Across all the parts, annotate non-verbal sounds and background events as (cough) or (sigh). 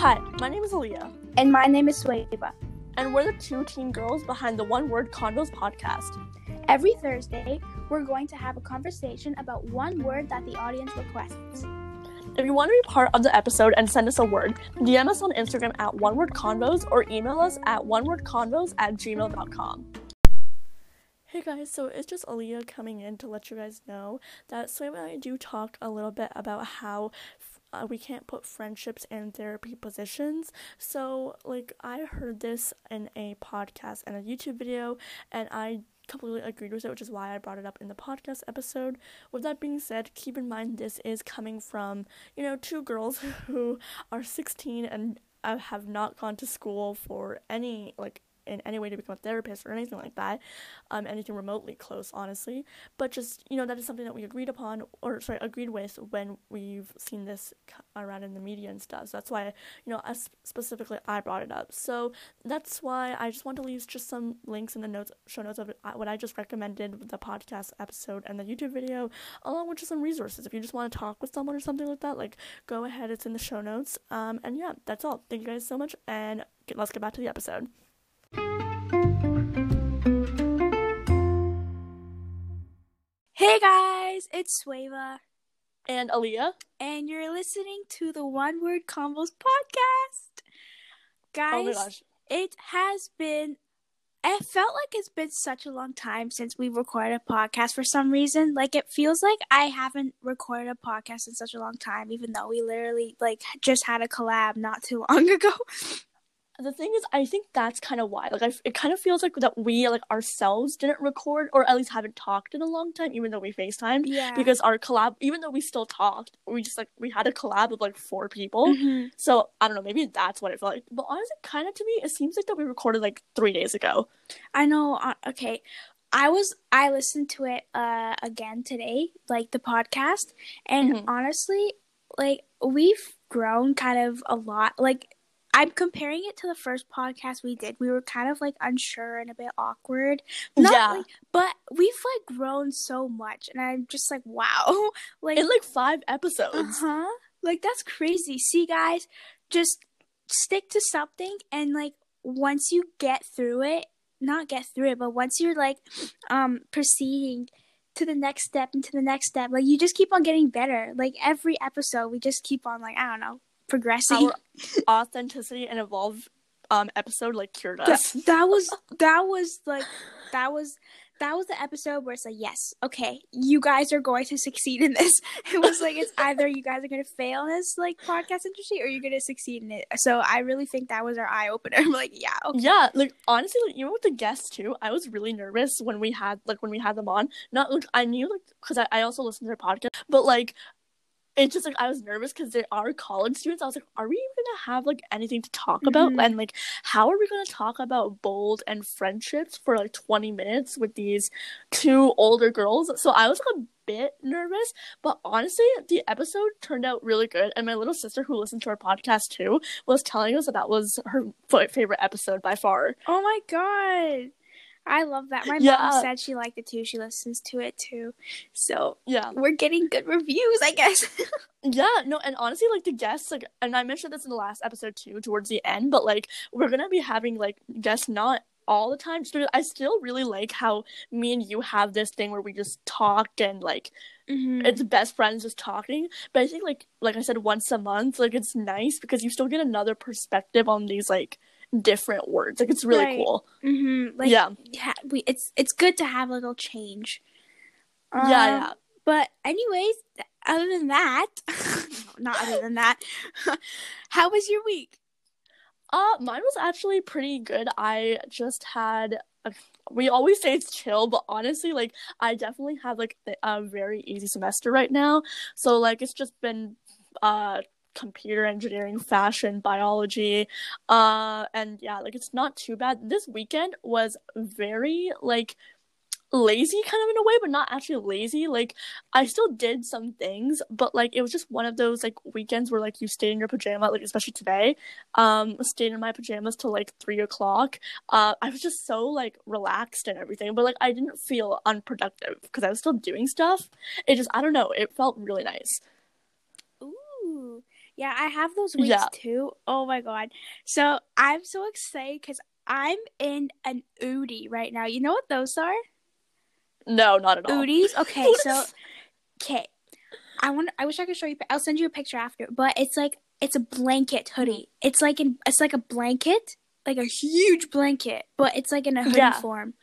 Hi, my name is Aaliyah, And my name is Sweva. and we're the two teen girls behind the One Word Convos podcast. Every Thursday, we're going to have a conversation about one word that the audience requests. If you want to be part of the episode and send us a word, DM us on Instagram at One Word Convos or email us at onewordconvos at gmail.com. Hey guys, so it's just Aaliyah coming in to let you guys know that Swim and I do talk a little bit about how uh, we can't put friendships in therapy positions. So, like, I heard this in a podcast and a YouTube video, and I completely agreed with it, which is why I brought it up in the podcast episode. With that being said, keep in mind this is coming from, you know, two girls (laughs) who are 16 and uh, have not gone to school for any, like, in any way to become a therapist or anything like that, um, anything remotely close, honestly. But just you know, that is something that we agreed upon, or sorry, agreed with when we've seen this around in the media and stuff. So that's why you know, specifically, I brought it up. So that's why I just want to leave just some links in the notes, show notes of uh, what I just recommended the podcast episode and the YouTube video, along with just some resources. If you just want to talk with someone or something like that, like go ahead, it's in the show notes. Um, and yeah, that's all. Thank you guys so much, and let's get back to the episode. Hey guys, it's Sweva, And Aaliyah. and you're listening to the One Word Convos podcast. Guys, Oh my gosh. it has been it felt like it's been such a long time since we've recorded a podcast for some reason. Like it feels like I haven't recorded a podcast in such a long time, even though we literally like just had a collab not too (laughs) long ago. The thing is i think that's kind of why like I, it kind of feels like that we like ourselves didn't record or at least haven't talked in a long time even though we facetimed Yeah. because our collab even though we still talked we just like we had a collab of like four people Mhm. so i don't know maybe that's what it felt like but honestly kind of to me it seems like that we recorded like three days ago I know. Uh, okay, I was I listened to it uh again today, like the podcast, and Mhm. honestly, like we've grown kind of a lot. Like I'm comparing it to the first podcast we did. We were kind of like unsure and a bit awkward. Not Yeah. like, but we've like grown so much, and I'm just like, wow, (laughs) like in like five episodes uh huh. Like that's crazy. See, guys, just stick to something, and like once you get through it, not get through it, but once you're like um proceeding to the next step and to the next step, like you just keep on getting better. Like every episode, we just keep on like I don't know progressing. our authenticity and evolve um episode like cured us that, that was (laughs) that was like that was that was the episode where it's like yes okay you guys are going to succeed in this (laughs) it was like it's either you guys are going to fail in this like podcast industry or you're going to succeed in it so i really think that was our eye opener (laughs) i'm like yeah okay. Yeah, like honestly, like even with the guests too, I was really nervous when we had like when we had them on. Not like I knew like because I, I also listened to their podcast, but like it's just like I was nervous because there are college students. I was like, are we even gonna have like anything to talk about? Mhm. And like, how are we gonna talk about bold and friendships for like twenty minutes with these two older girls? So I was like a bit nervous, but honestly, the episode turned out really good. And my little sister, who listened to our podcast too, was telling us that that was her favorite episode by far. oh my god i love that my Yeah. mom said she liked it too she listens to it too so Yeah, we're getting good reviews i guess (laughs) yeah, no, and honestly, like the guests, like, and I mentioned this in the last episode too, towards the end, but like we're gonna be having like guests not all the time. Because I still really like how me and you have this thing where we just talk and like Mhm. it's best friends just talking. But I think like like I said, once a month, like it's nice because you still get another perspective on these like different words. Like it's really Right. cool. Mhm. like yeah, yeah, we it's it's good to have a little change. yeah, Um, yeah. But anyways, other than that, (laughs) not other than that, (laughs) how was your week? Uh, mine was actually pretty good. I just had. A, we always say it's chill, but honestly, like I definitely have like a very easy semester right now. So like it's just been uh computer engineering, fashion, biology, uh, and yeah, like it's not too bad. This weekend was very like lazy kind of in a way but not actually lazy. Like i still did some things but like it was just one of those like weekends where like you stay in your pajama like especially today um stayed in my pajamas till like three o'clock. Uh i was just so like relaxed and everything but like i didn't feel unproductive because i was still doing stuff. It just i don't know it felt really nice Yeah, I have those weeks Yeah. too. Oh my god. So I'm so excited because I'm in an Oodie right now. You know what those are? No, not at all. Oodies? Okay, (laughs) so okay. I want I wish I could show you but I'll send you a picture after, but it's like it's a blanket hoodie. It's like in it's like a blanket, like a huge blanket, but it's like in a hoodie Yeah. form.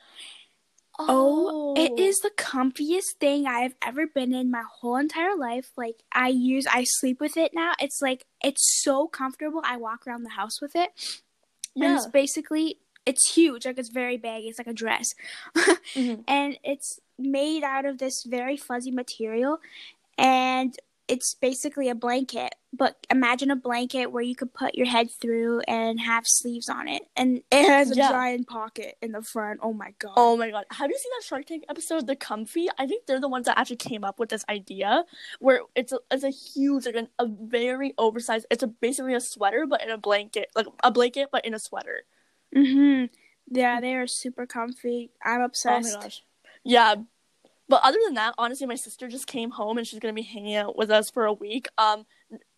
Oh, it is the comfiest thing I have ever been in my whole entire life. Like I use, I sleep with it now. It's like it's so comfortable. I walk around the house with it, and it's basically it's huge. Like it's very baggy. It's like a dress, (laughs) Mhm. and it's made out of this very fuzzy material, and it's basically a blanket. But imagine a blanket where you could put your head through and have sleeves on it, and it has a Yeah. giant pocket in the front. Oh my god! Oh my god. Have you seen that Shark Tank episode, The Comfy? I think they're the ones that actually came up with this idea where it's a, it's a huge, like an, a very oversized, it's a basically a sweater, but in a blanket, like a blanket, but in a sweater. hmm Yeah, they are super comfy. I'm Oh obsessed. my gosh. Yeah. But other than that, honestly, my sister just came home and she's gonna be hanging out with us for a week. Um,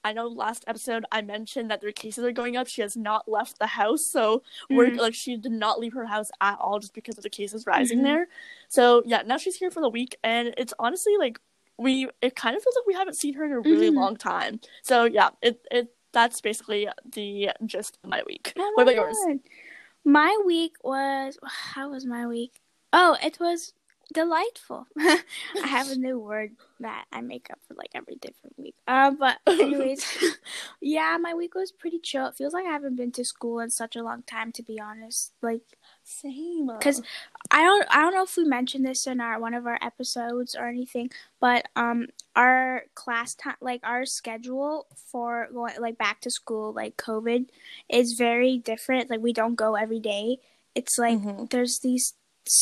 I know last episode I mentioned that their cases are going up. She has not left the house, so we're Mhm. like she did not leave her house at all just because of the cases rising Mhm. there. So yeah, now she's here for the week, and it's honestly like we. It kind of feels like we haven't seen her in a really Mhm. long time. So yeah, it it that's basically the gist of my week. Oh what about yours? My week was (sighs) how was my week? Oh, it was delightful. (laughs) I have a new word that I make up for like every different week. Uh, but (laughs) anyways, (laughs) yeah, my week was pretty chill. It feels like I haven't been to school in such a long time, to be honest. Like same. Because I don't I don't know if we mentioned this in our one of our episodes or anything, but um our class time like our schedule for going like back to school like COVID is very different. Like we don't go every day. It's like Mhm. there's these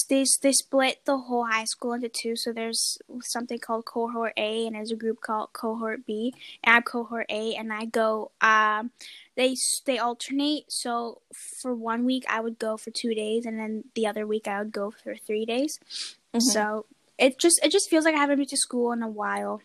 they, they split the whole high school into two. So there's something called cohort a and there's a group called cohort b. And i'm cohort a and i go um they they alternate. So for one week i would go for two days and then the other week i would go for three days. Mhm. so it just it just feels like i haven't been to school in a while.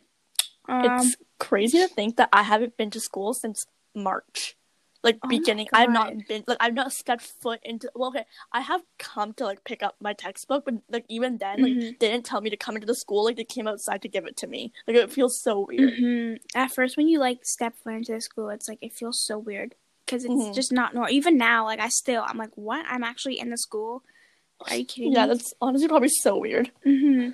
Um it's crazy to think that I haven't been to school since March. Like Oh beginning, I've not been like I've not stepped foot into. Well, okay, I have come to like pick up my textbook, but like even then, like Mhm. they didn't tell me to come into the school. Like they came outside to give it to me. Like it feels so weird. hmm At first, when you like step foot into the school, it's like it feels so weird because it's Mhm. just not normal. Even now, like I still, I'm like, what? I'm actually in the school. Are you kidding Yeah, me? that's honestly probably so weird. hmm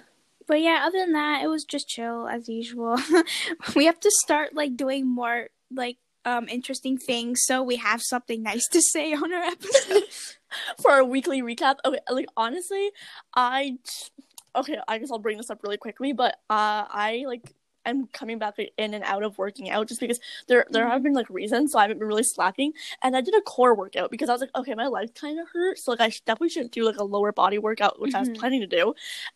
But yeah, other than that, it was just chill as usual. (laughs) we have to start like doing more like um interesting things so we have something nice to say (laughs) on our episode. For our weekly recap, okay, like honestly, I okay, I guess I'll bring this up really quickly, but uh, I like I'm coming back in and out of working out just because there there have been like reasons, so I haven't been really slacking. And I did a core workout because I was like, okay, my leg kind of hurts, so like I definitely should do like a lower body workout, which I was Mhm. planning to do.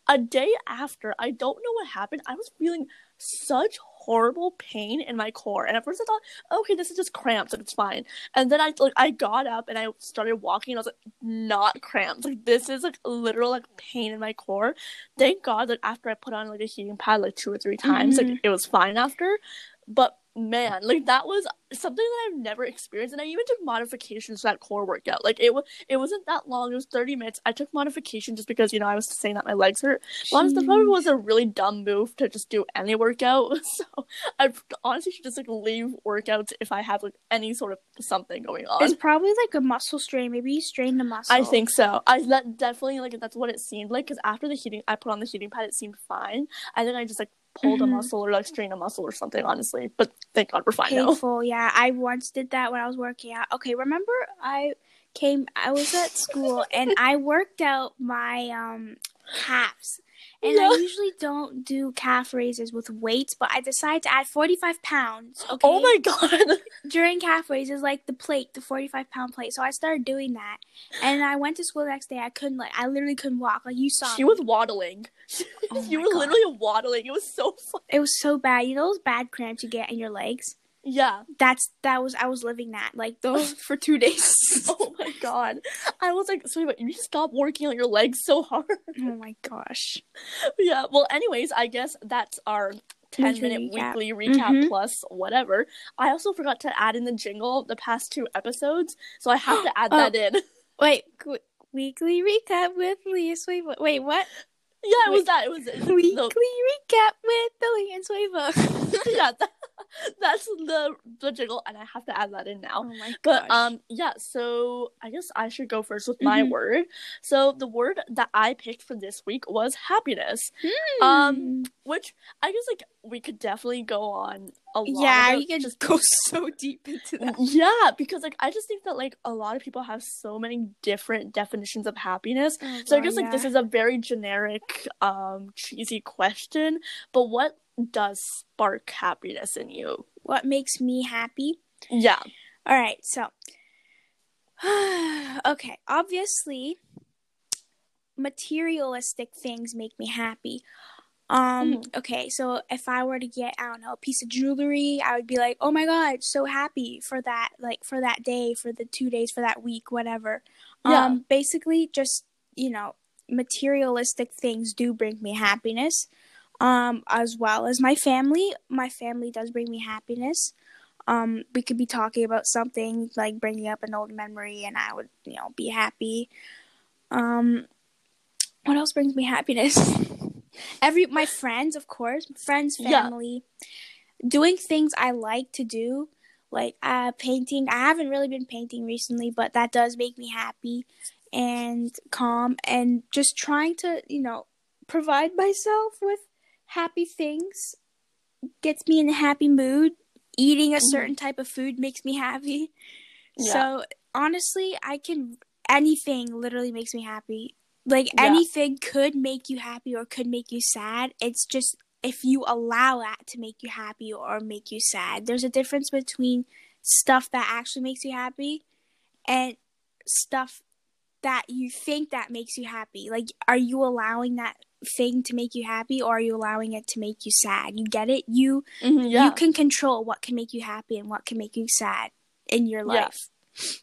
A day after, I don't know what happened. I was feeling such horrible pain in my core, and at first I thought, okay, this is just cramps, like it's fine. And then I like I got up and I started walking, and I was like, not cramps, like this is like literal like pain in my core. Thank God that after I put on like a heating pad like two or three times, Mhm. like it was fine after. But man, like that was something that I've never experienced, and I even took modifications to that core workout. Like it was, it wasn't that long; it was thirty minutes. I took modification just because you know I was saying that my legs hurt. Honestly, that probably was a really dumb move to just do any workout. (laughs) So I honestly should just like leave workouts if I have like any sort of something going on. It's probably like a muscle strain. Maybe you strained a muscle. I think so. I that definitely like that's what it seemed like because after the heating, I put on the heating pad, it seemed fine. I think I just like pulled a Mhm. muscle or like strained a muscle or something. Honestly, but thank God we're fine now. painful. Yeah, I once did that when I was working out. Okay, remember I came I was at school and I worked out my um calves. And I usually don't do calf raises with weights, but I decided to add 45 pounds. Okay. Oh my God! (laughs) During calf raises, like the plate, the 45 pound plate. So I started doing that. And I went to school the next day. I couldn't, like, I literally couldn't walk. Like, you saw. she me. was waddling. (laughs) Oh you were God. literally waddling. It was so fun. It was so bad. You know those bad cramps you get in your legs? Yeah. That's, that was, I was living that, like, those (laughs) for two days. Oh my God! I was like, sorry, but you stop working on your legs so hard. Oh my gosh. yeah. Well, anyways, I guess that's our 10 Weekly minute recap. weekly recap Mhm. plus whatever. I also forgot to add in the jingle the past two episodes, so I have to (gasps) add Oh. that in. (laughs) Wait, qu- weekly recap with Leah Swaybo. Wait, what? Yeah, it was that. It was (laughs) it. Weekly The- recap with Billy and Swaybo. yeah, that, (laughs) that's the the jingle, and I have to add that in now. oh my But um yeah, so I guess I should go first with my Mhm. word. So the word that I picked for this week was happiness, um, Hmm. which I guess like we could definitely go on a lot. yeah, you can just go (laughs) so deep into that. (laughs) yeah, because like I just think that like a lot of people have so many different definitions of happiness. So I guess like this is a very generic, um, cheesy question. But what does spark happiness in you? what makes me happy. Yeah. All right, so (sighs) okay, obviously materialistic things make me happy. Um okay, so if I were to get I don't know, a piece of jewelry, I would be like, "Oh my god, so happy for that like for that day, for the 2 days, for that week, whatever." Yeah. Um basically just, you know, materialistic things do bring me happiness. Um as well as my family. My family does bring me happiness. Um we could be talking about something like bringing up an old memory and i would you know be happy. Um what else brings me happiness? (laughs) Every my friends of course. Friends Yeah. family. Doing things i like to do. Like uh painting. I haven't really been painting recently but that does make me happy and calm and just trying to you know provide myself with happy things gets me in a happy mood eating a Mhm. certain type of food makes me happy Yeah. so honestly i can anything literally makes me happy like Yeah. anything could make you happy or could make you sad it's just if you allow that to make you happy or make you sad there's a difference between stuff that actually makes you happy and stuff that you think that makes you happy like are you allowing that thing to make you happy or are you allowing it to make you sad you get it you Mhm, yeah. you can control what can make you happy and what can make you sad in your Yeah. life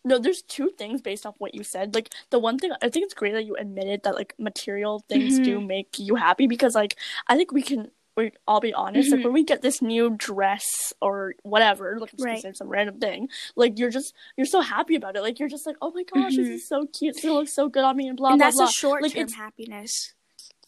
No, there's two things based off what you said. Like the one thing I think it's great that you admitted that like material things Mm-hmm. do make you happy because like I think we can we all be honest, like Mhm. when we get this new dress or whatever, like I'm Right. some random thing, like you're just you're so happy about it. Like you're just like, Oh my gosh, Mhm. this is so cute, it looks so good on me and blah and blah that's blah. a short Like, term it's- happiness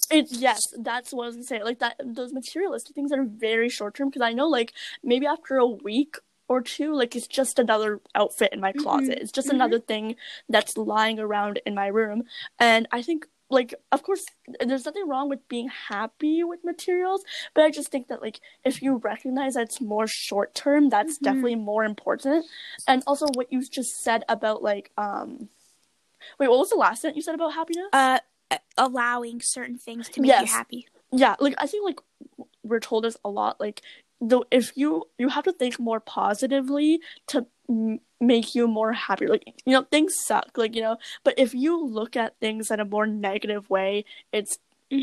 It's yes, that's what I was gonna say. Like that, those materialistic things are very short term because I know, like maybe after a week or two, like it's just another outfit in my closet. It's just Mhm. another thing that's lying around in my room. And I think, like, of course, there's nothing wrong with being happy with materials, but I just think that, like, if you recognize that it's more short term, that's Mhm. definitely more important. And also, what you just said about like, um, wait, what was the last sentence you said about happiness? uh allowing certain things to make Yes. you happy yeah like i think like we're told this a lot like though if you you have to think more positively to make you more happy like you know things suck like you know but if you look at things in a more negative way it's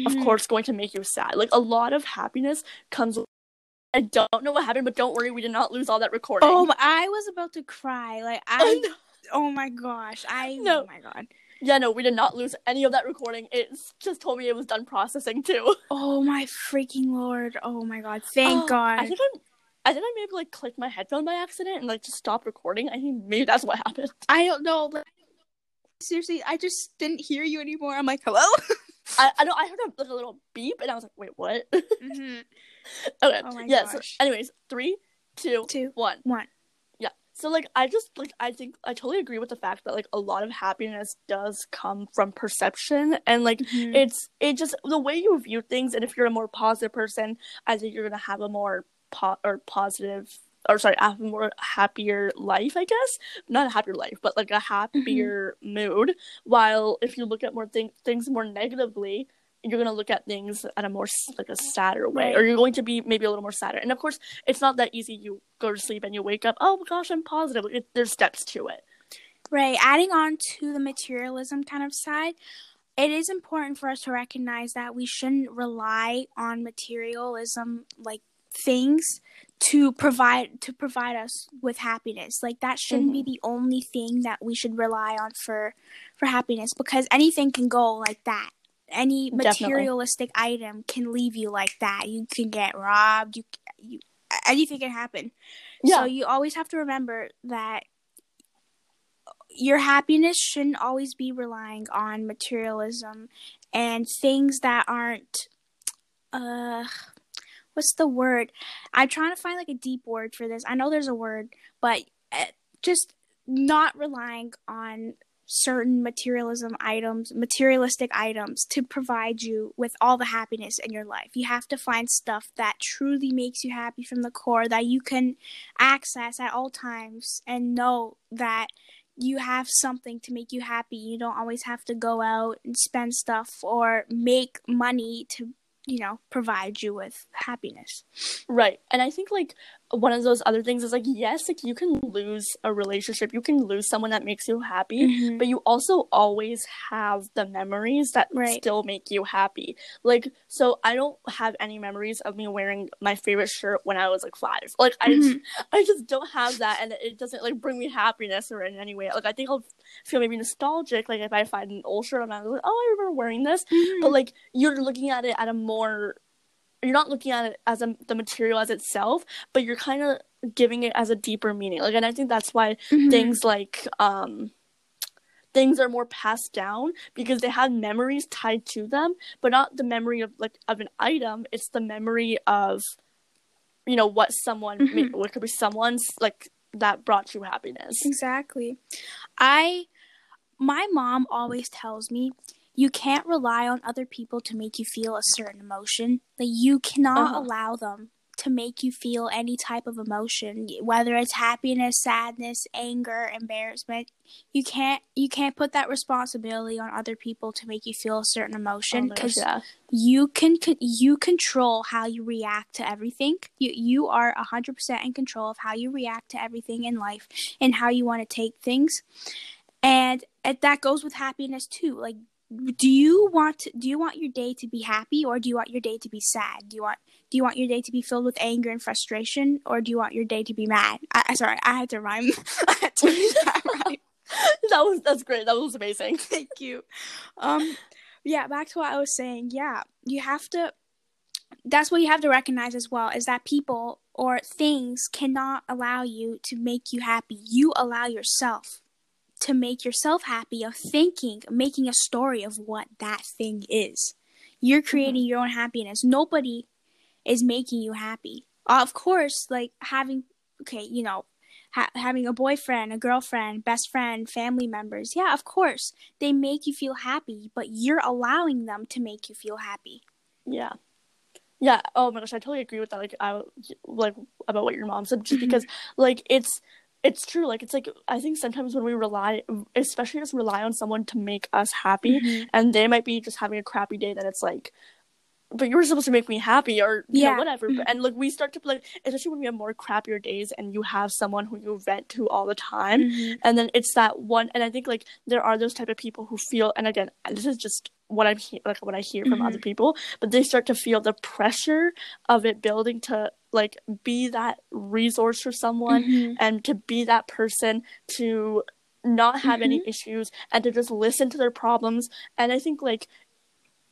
of Mhm. course going to make you sad. Like a lot of happiness comes i don't know what happened but don't worry we did not lose all that recording. Oh i was about to cry. Like (laughs) i oh my gosh i No. oh my god. Yeah no we did not lose any of that recording. It just told me it was done processing too. Oh my freaking lord. Oh my god. (gasps) Thank Oh, god. I think I'm. I think I maybe like clicked my headphone by accident and like just stopped recording. I think maybe that's what happened. (laughs) I don't know. Like, seriously, I just didn't hear you anymore. I'm like, hello. I I know I heard a, like, a little beep and I was like, wait, what? (laughs) okay. mm-hmm. Oh my yeah. So, anyways, three, two, Two, one. one. Yeah. So like I just like I think I totally agree with the fact that like a lot of happiness does come from perception and like Mhm. it's it just the way you view things and if you're a more positive person i think you're gonna have a more po- or positive or sorry a more happier life i guess. Not a happier life but like a mm-hmm. happier mood. While if you look at more thing- things more negatively you're gonna look at things at a more like a sadder way or you're going to be maybe a little more sadder. And of course it's not that easy. You go to sleep and you wake up oh my gosh i'm positive. It, there's steps to it. Right. Adding on to the materialism kind of side, it is important for us to recognize that we shouldn't rely on materialism like things to provide to provide us with happiness. Like that shouldn't be the only thing that we should rely on for for happiness because anything can go like that. any Definitely. materialistic item can leave you like that. You can get robbed. You you anything can happen. Yeah. So you always have to remember that your happiness shouldn't always be relying on materialism and things that aren't uh what's the word? I'm trying to find like a deep word for this. I know there's a word, but uh, just not relying on certain materialism items, materialistic items to provide you with all the happiness in your life. You have to find stuff that truly makes you happy from the core that you can access at all times and know that you have something to make you happy. You don't always have to go out and spend stuff or make money to, you know, provide you with happiness. Right. And I think like one of those other things is like yes, like you can lose a relationship, you can lose someone that makes you happy, Mhm. but you also always have the memories that Right. still make you happy. Like so I don't have any memories of me wearing my favorite shirt when I was like 5. Like I just, Mhm. (laughs) I just don't have that and it doesn't like bring me happiness or in any way. Like I think I'll feel maybe nostalgic like if I find an old shirt and I'm like, "Oh, I remember wearing this." Mhm. but like you're looking at it at a more you're not looking at it as a, the material as itself but you're kind of giving it as a deeper meaning like and i think that's why Mhm. things like um things are more passed down because they have memories tied to them but not the memory of like of an item it's the memory of you know what someone Mhm. what could be someone's like that brought you happiness Exactly. I my mom always tells me you can't rely on other people to make you feel a certain emotion. Like you cannot Uh-huh. allow them to make you feel any type of emotion, whether it's happiness, sadness, anger, embarrassment. You can't you can't put that responsibility on other people to make you feel a certain emotion because you can you control how you react to everything. You you are hundred percent in control of how you react to everything in life and how you want to take things, and, and that goes with happiness too. Like, do you want to, do you want your day to be happy or do you want your day to be sad? Do you want do you want your day to be filled with anger and frustration or do you want your day to be mad? I, sorry, I had to rhyme. (laughs) I had to that (laughs) rhyme. that was that's great that was amazing (laughs) Thank you. Um, yeah, back to what I was saying. Yeah, you have to. That's what you have to recognize as well is that people or things cannot allow you to make you happy. You allow yourself to make yourself happy of thinking, making a story of what that thing is. You're creating your own happiness. Nobody is making you happy. Of course, like having, okay, you know, ha- having a boyfriend, a girlfriend, best friend, family members. Yeah, of course, they make you feel happy, but you're allowing them to make you feel happy. Yeah. Yeah. Oh my gosh, I totally agree with that. Like, I like about what your mom said, just Mhm. because, like, it's it's true. Like, it's like I think sometimes when we rely, especially just rely on someone to make us happy, Mhm. and they might be just having a crappy day, then it's like, but you were supposed to make me happy, or you Yeah. know, whatever. Mhm. And like, we start to like, especially when we have more crappier days, and you have someone who you vent to all the time, Mhm. and then it's that one and i think like there are those type of people who feel and again this is just what i'm he- like what i hear from Mhm. other people but they start to feel the pressure of it building to like be that resource for someone Mhm. and to be that person to not have any Mm-hmm. issues and to just listen to their problems and i think like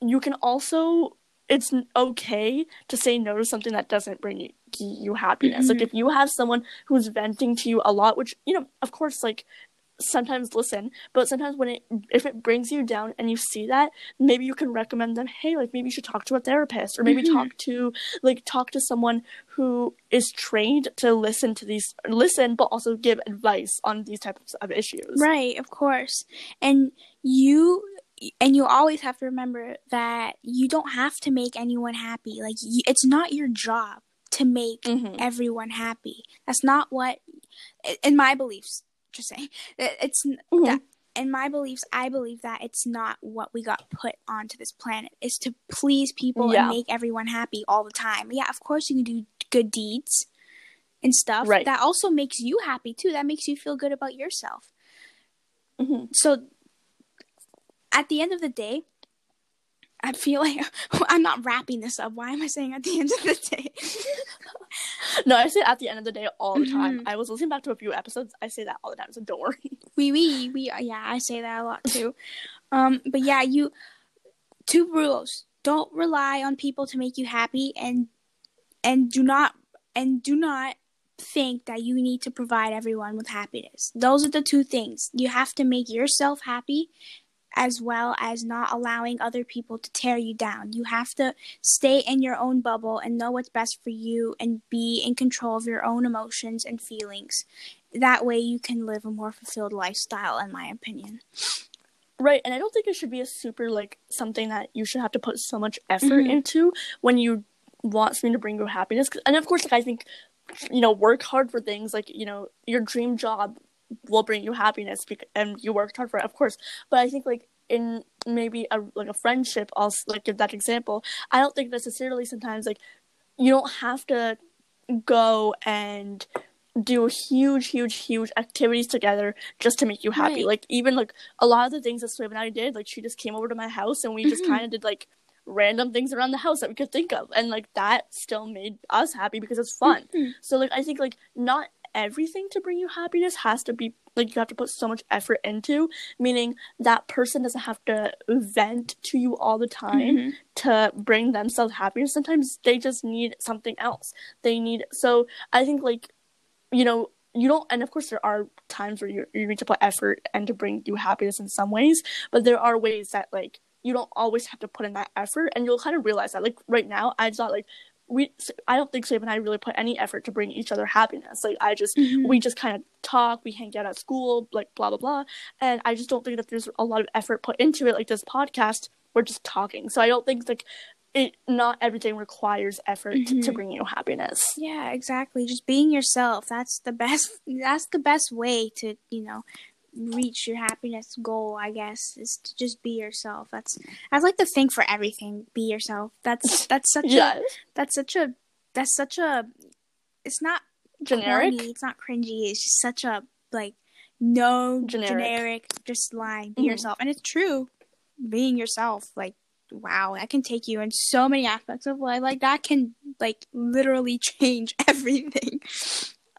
you can also it's okay to say no to something that doesn't bring you, you happiness like Mhm. if you have someone who's venting to you a lot which you know of course like sometimes listen but sometimes when it if it brings you down and you see that maybe you can recommend them hey like maybe you should talk to a therapist or maybe Mhm. talk to like talk to someone who is trained to listen to these listen but also give advice on these types of issues Right, of course. And you and you always have to remember that you don't have to make anyone happy. Like you, it's not your job to make Mhm. everyone happy. That's not what in my beliefs, saying. it- It's Mhm. that in my beliefs, I believe that it's not what we got put onto this planet. Is to please people Yeah. and make everyone happy all the time. Yeah, of course you can do good deeds and stuff. Right. That also makes you happy too. That makes you feel good about yourself Mhm. so at the end of the day i feel like (laughs) i'm not wrapping this up why am i saying at the end of the day (laughs) no i say at the end of the day all the time Mhm. i was listening back to a few episodes i say that all the time so don't worry we we we yeah i say that a lot too um but yeah you two rules. Don't rely on people to make you happy and and do not and do not think that you need to provide everyone with happiness. Those are the two things. You have to make yourself happy as well as not allowing other people to tear you down. You have to stay in your own bubble and know what's best for you and be in control of your own emotions and feelings. That way you can live a more fulfilled lifestyle in my opinion. Right, and I don't think it should be a super like something that you should have to put so much effort Mhm. into when you want something to bring you happiness. And of course, like I think, you know, work hard for things like you know your dream job will bring you happiness bec- and you worked hard for it, of course. But I think like in maybe a like a friendship, I'll like give that example. I don't think necessarily sometimes like you don't have to go and do huge, huge, huge activities together just to make you happy. Right. Like even like a lot of the things that Swib and I did, like she just came over to my house and we just Mhm. kind of did like random things around the house that we could think of, and like that still made us happy because it's fun. Mhm. So like I think like not everything to bring you happiness has to be like you have to put so much effort into meaning that person doesn't have to vent to you all the time Mhm. to bring themselves happiness sometimes they just need something else they need so i think like you know you don't and of course there are times where you, you need to put effort and to bring you happiness in some ways but there are ways that like you don't always have to put in that effort and you'll kind of realize that like right now i thought like we i don't think Sabe and i really put any effort to bring each other happiness like i just Mhm. we just kind of talk we hang out at school like blah blah blah and i just don't think that there's a lot of effort put into it like this podcast we're just talking so i don't think like it not everything requires effort to Mhm. bring you happiness Yeah, exactly. Just being yourself. That's the best (laughs) that's the best way to, you know, reach your happiness goal, I guess, is to just be yourself. That's I'd like to think for everything, be yourself. That's (laughs) that's such yeah a that's such a that's such a it's not generic corny, it's not cringy, it's just such a like no Generic. generic, just lying, be Mhm. yourself. And it's true. Being yourself, like wow, that can take you in so many aspects of life. Like that can like literally (laughs) change everything.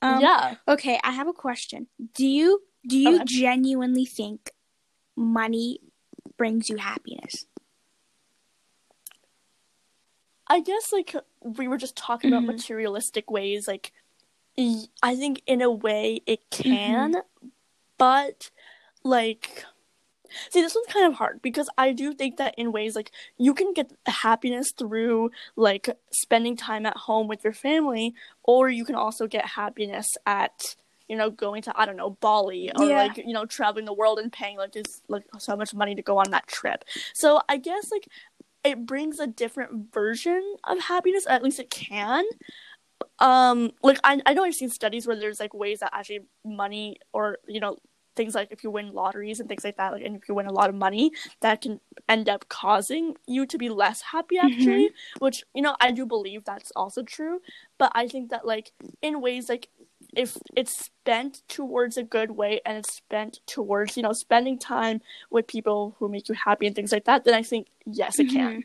Um, yeah Okay, I have a question. Do you do you Okay. genuinely think money brings you happiness? I guess like we were just talking about Mhm. materialistic ways. Like, I think in a way it Mm-hmm. can, but like, see, this one's kind of hard because I do think that in ways like you can get happiness through like spending time at home with your family, or you can also get happiness at you know going to I don't know Bali or Yeah. like you know traveling the world and paying like this like so much money to go on that trip. So I guess like it brings a different version of happiness at least it can um like I, I know i've seen studies where there's like ways that actually money or you know things like if you win lotteries and things like that like and if you win a lot of money that can end up causing you to be less happy actually which you know i do believe that's also true but i think that like in ways like if it's spent towards a good way and it's spent towards you know spending time with people who make you happy and things like that then i think yes it can. Mm-hmm.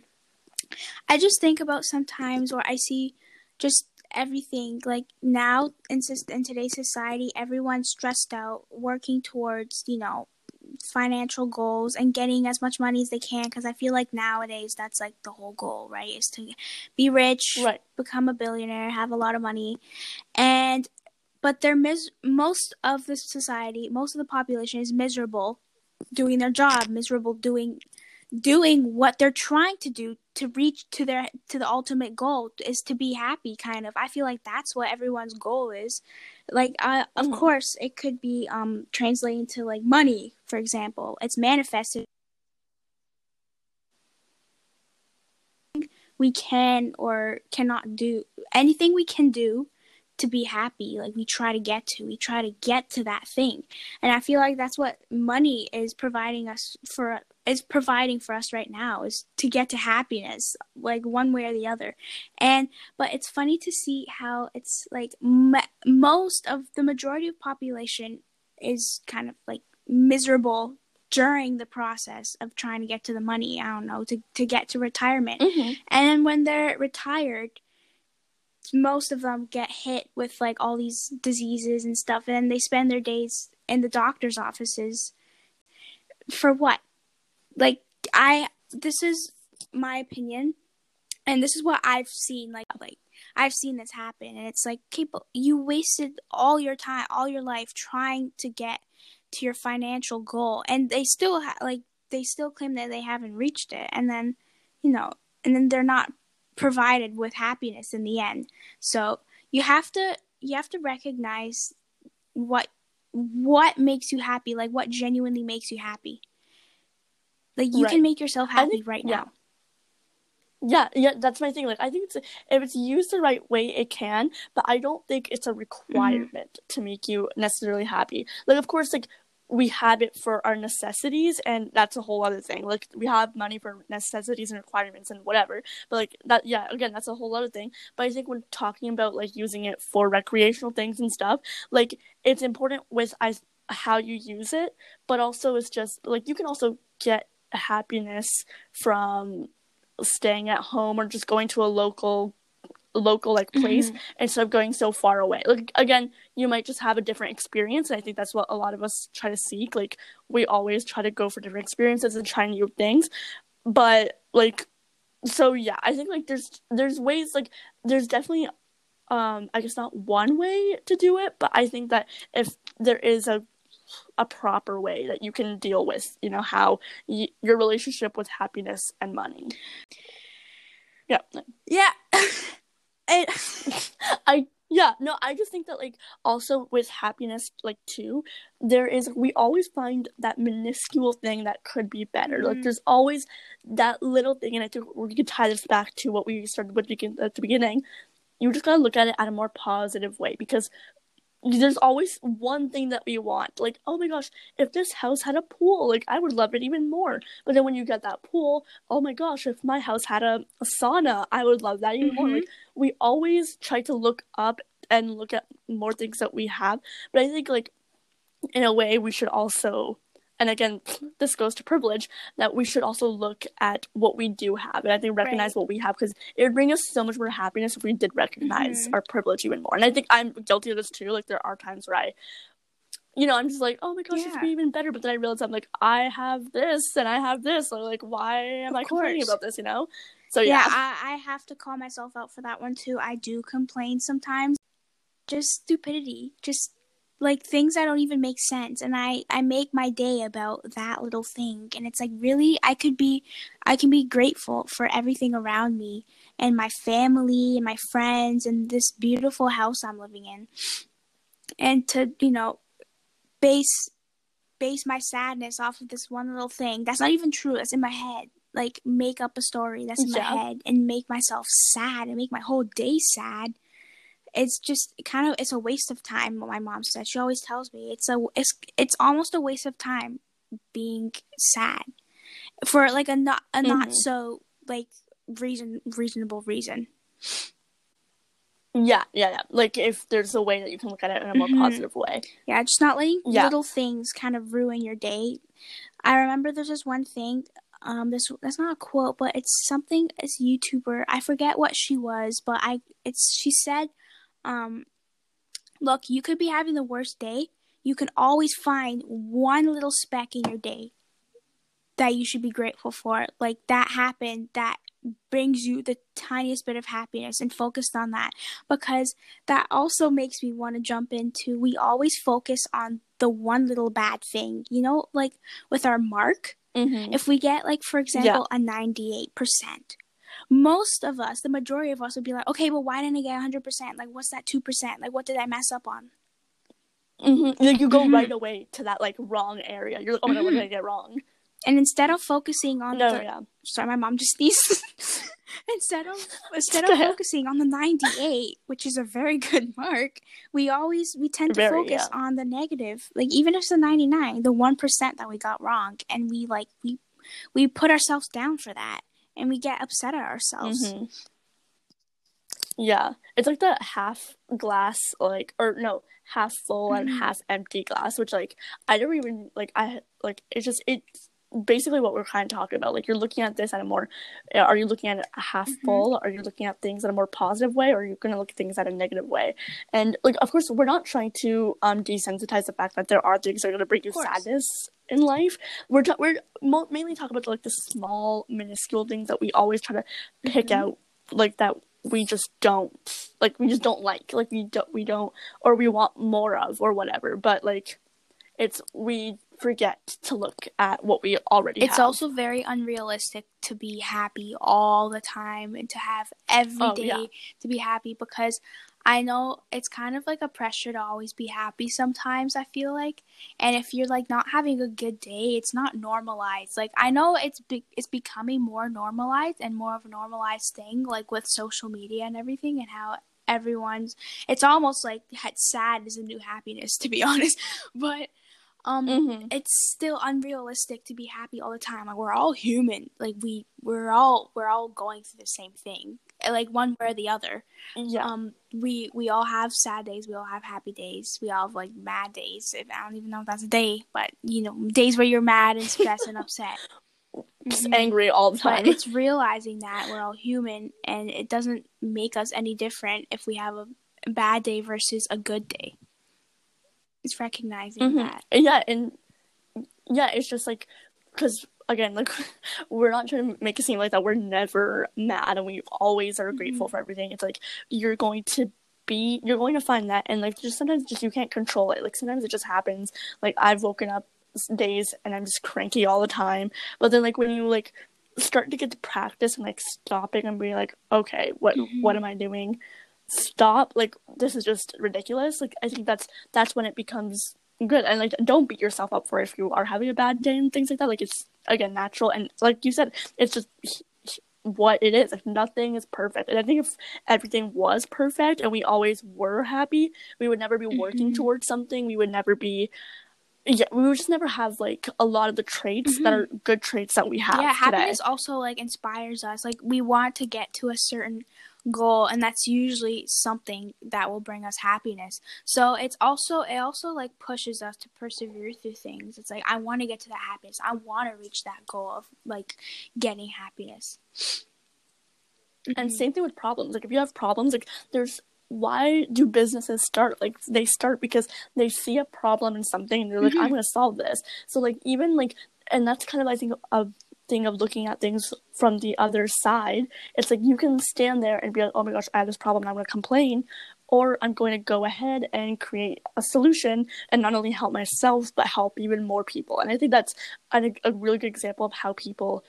I just think about sometimes where I see just everything like now in, in today's society everyone's stressed out working towards you know financial goals and getting as much money as they can because i feel like nowadays that's like the whole goal right is to be rich right. become a billionaire have a lot of money. And but they're mis- most of the society most of the population is miserable doing their job miserable doing doing what they're trying to do to reach to their to the ultimate goal is to be happy kind of. I feel like that's what everyone's goal is. Like uh, of Mhm. course it could be um translating to like money for example. It's manifested. We can or cannot do anything we can do to be happy. Like we try to get to we try to get to that thing. And i feel like that's what money is providing us for is providing for us right now is to get to happiness like one way or the other. And but it's funny to see how it's like m- most of the majority of population is kind of like miserable during the process of trying to get to the money i don't know to, to get to retirement. Mm-hmm. and then when they're retired, most of them get hit with like all these diseases and stuff, and they spend their days in the doctor's offices. For what? Like I this is my opinion, and this is what I've seen. Like like I've seen this happen, and it's like people you wasted all your time, all your life trying to get to your financial goal, and they still ha- like they still claim that they haven't reached it, and then you know, and then they're not provided with happiness in the end. So you have to you have to recognize what what makes you happy, like what genuinely makes you happy. Like you Right. can make yourself happy think- right yeah. now. Yeah, yeah, that's my thing. Like, I think it's if it's used the right way, it can, but I don't think it's a requirement mm-hmm. to make you necessarily happy. Like, of course, like we have it for our necessities, and that's a whole other thing. Like, we have money for necessities and requirements and whatever. But like that, yeah, again, that's a whole other thing. But I think when talking about like using it for recreational things and stuff, like it's important with how you use it, but also it's just like you can also get happiness from staying at home or just going to a local local like place instead of going so far away. Like again you might just have a different experience and i think that's what a lot of us try to seek. Like we always try to go for different experiences and try new things. But like so yeah i think like there's there's ways like there's definitely um i guess not one way to do it but i think that if there is a a proper way that you can deal with you know how y- your relationship with happiness and money. Yeah. Yeah. (laughs) and, (laughs) I yeah, no, I just think that like also with happiness like too, there is we always find that minuscule thing that could be better. Like Mhm. there's always that little thing, and I think we could tie this back to what we started with begin- at the beginning. You just gotta look at it at a more positive way because there's always one thing that we want. Like, oh my gosh, if this house had a pool, like I would love it even more. But then when you get that pool, oh my gosh, if my house had a, a sauna, I would love that even more. Mhm. Like we always try to look up and look at more things that we have. But I think like in a way we should also and again (sniffs) this goes to privilege that we should also look at what we do have and i think recognize what we have because it would bring us so much more happiness if we did recognize Mhm. our privilege even more and i think i'm guilty of this too like there are times where i you know i'm just like oh my gosh Yeah. be even better but then i realize i'm like i have this and i have this so like why am Of i complaining course. about this you know so yeah, yeah, I, I have to call myself out for that one too. I do complain sometimes. Just stupidity. Just like things that don't even make sense. And I, I make my day about that little thing. And it's like really I could be I can be grateful for everything around me and my family and my friends and this beautiful house I'm living in. And to, you know, base base my sadness off of this one little thing. That's not even true. That's in my head. Like make up a story that's in Yeah. my head and make myself sad and make my whole day sad. It's just kind of it's a waste of time. What my mom said. She always tells me it's a it's it's almost a waste of time being sad for like a not a not Mhm. so like reason reasonable reason. yeah yeah yeah like if there's a way that you can look at it in a more Mhm. positive way Yeah, just not letting Yeah. little things kind of ruin your day. I remember there's this one thing. Um, this that's not a quote, but it's something. As YouTuber, I forget what she was, but I it's she said, um, look, you could be having the worst day. You can always find one little speck in your day that you should be grateful for. Like that happened. That brings you the tiniest bit of happiness and focused on that because that also makes me want to jump into we always focus on the one little bad thing you know like with our mark mm-hmm. if we get like for example a 98% most of us the majority of us would be like okay well why didn't i get 100% like what's that 2% like what did i mess up on? Mm-hmm. Like you go Mhm. right away to that like wrong area. You're like, oh my god, what did I get wrong? and instead of focusing on No, the yeah, sorry my mom just sneezed. (laughs) Instead of instead (laughs) of focusing on the 98 which is a very good (laughs) mark we always we tend to Very, focus on the negative. Like even if it's a 99 the 1% that we got wrong and we like we we put ourselves down for that and we get upset at ourselves Mhm. Yeah, it's like the half glass, like or no, half full and Mhm. half empty glass, which like I don't even like. I like it's just it. Basically what we're kind of talking about. Like you're looking at this at a more, are you looking at it half Mhm. full? Are you looking at things in a more positive way, or are you going to look at things at a negative way? And like, of course, we're not trying to um desensitize the fact that there are things that are going to bring you sadness in life. We're ta- we're mo- mainly talking about like the small, minuscule things that we always try to pick Mhm. out, like that we just don't like we just don't like like we don't we don't or we want more of or whatever but like it's we forget to look at what we already It's have. also very unrealistic to be happy all the time and to have every Oh, day yeah. to be happy because I know it's kind of like a pressure to always be happy sometimes, I feel like. And if you're like not having a good day, it's not normalized. Like I know it's be- it's becoming more normalized and more of a normalized thing like with social media and everything and how everyone's it's almost like sad is a new happiness (laughs) to be honest. But um Mhm. it's still unrealistic to be happy all the time. Like we're all human. Like we we're all we're all going through the same thing. Like one way or the other. yeah Um we we all have sad days, we all have happy days. We all have like mad days. If I don't even know if that's a day, but you know, days where you're mad and stressed and upset. (laughs) just Mhm. angry all the But time it's realizing that we're all human and it doesn't make us any different if we have a bad day versus a good day. It's recognizing Mhm. that. yeah and yeah it's just like because again like (laughs) we're not trying to make it seem like that we're never mad and we always are grateful Mhm. for everything it's like you're going to be you're going to find that and like just sometimes just you can't control it like sometimes it just happens like i've woken up days and i'm just cranky all the time but then like when you like start to get to practice and like stopping and being like okay what Mhm. what am i doing stop like this is just ridiculous. Like i think that's that's when it becomes good. And like don't beat yourself up for if you are having a bad day and things like that. Like it's again natural. And like you said it's just what it is. Like nothing is perfect. And i think if everything was perfect and we always were happy we would never be working Mhm. towards something. We would never be yeah we would just never have like a lot of the traits that Mhm. are good traits that we have yeah today. happiness also like inspires us. Like we want to get to a certain goal and that's usually something that will bring us happiness so it's also it also like pushes us to persevere through things it's like i want to get to that happiness i want to reach that goal of like getting happiness And Mhm. same thing with problems. Like if you have problems, like there's why do businesses start? Like they start because they see a problem in something and they're like, Mhm. I'm gonna solve this. So like even like and that's kind of I think a thing of looking at things from the other side. It's like you can stand there and be like, Oh my gosh, I have this problem and I'm gonna complain or I'm going to go ahead and create a solution and not only help myself but help even more people. And I think that's I think a really good example of how people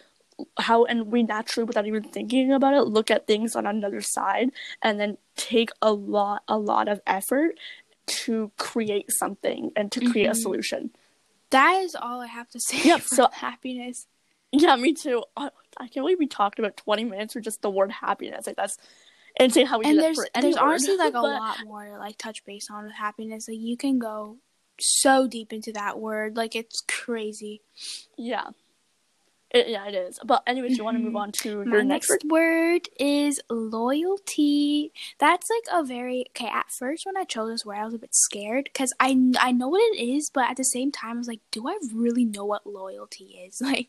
how and we naturally without even thinking about it look at things on another side and then take a lot a lot of effort to create something and to create a Mhm. solution that is all i have to say Yep, (laughs) so- happiness yeah me too i, I can't believe we talked about 20 minutes for just the word happiness like that's insane how we and do there's that for there's word. honestly like (laughs) a But- lot more to like touch base on with happiness like you can go so deep into that word like it's crazy yeah it, yeah it is but anyways do you want to move mm-hmm. on to My your next word next word is loyalty. That's like a very okay. At first, when I chose this word, I was a bit scared because I I know what it is, but at the same time, I was like, do I really know what loyalty is? (laughs) Like,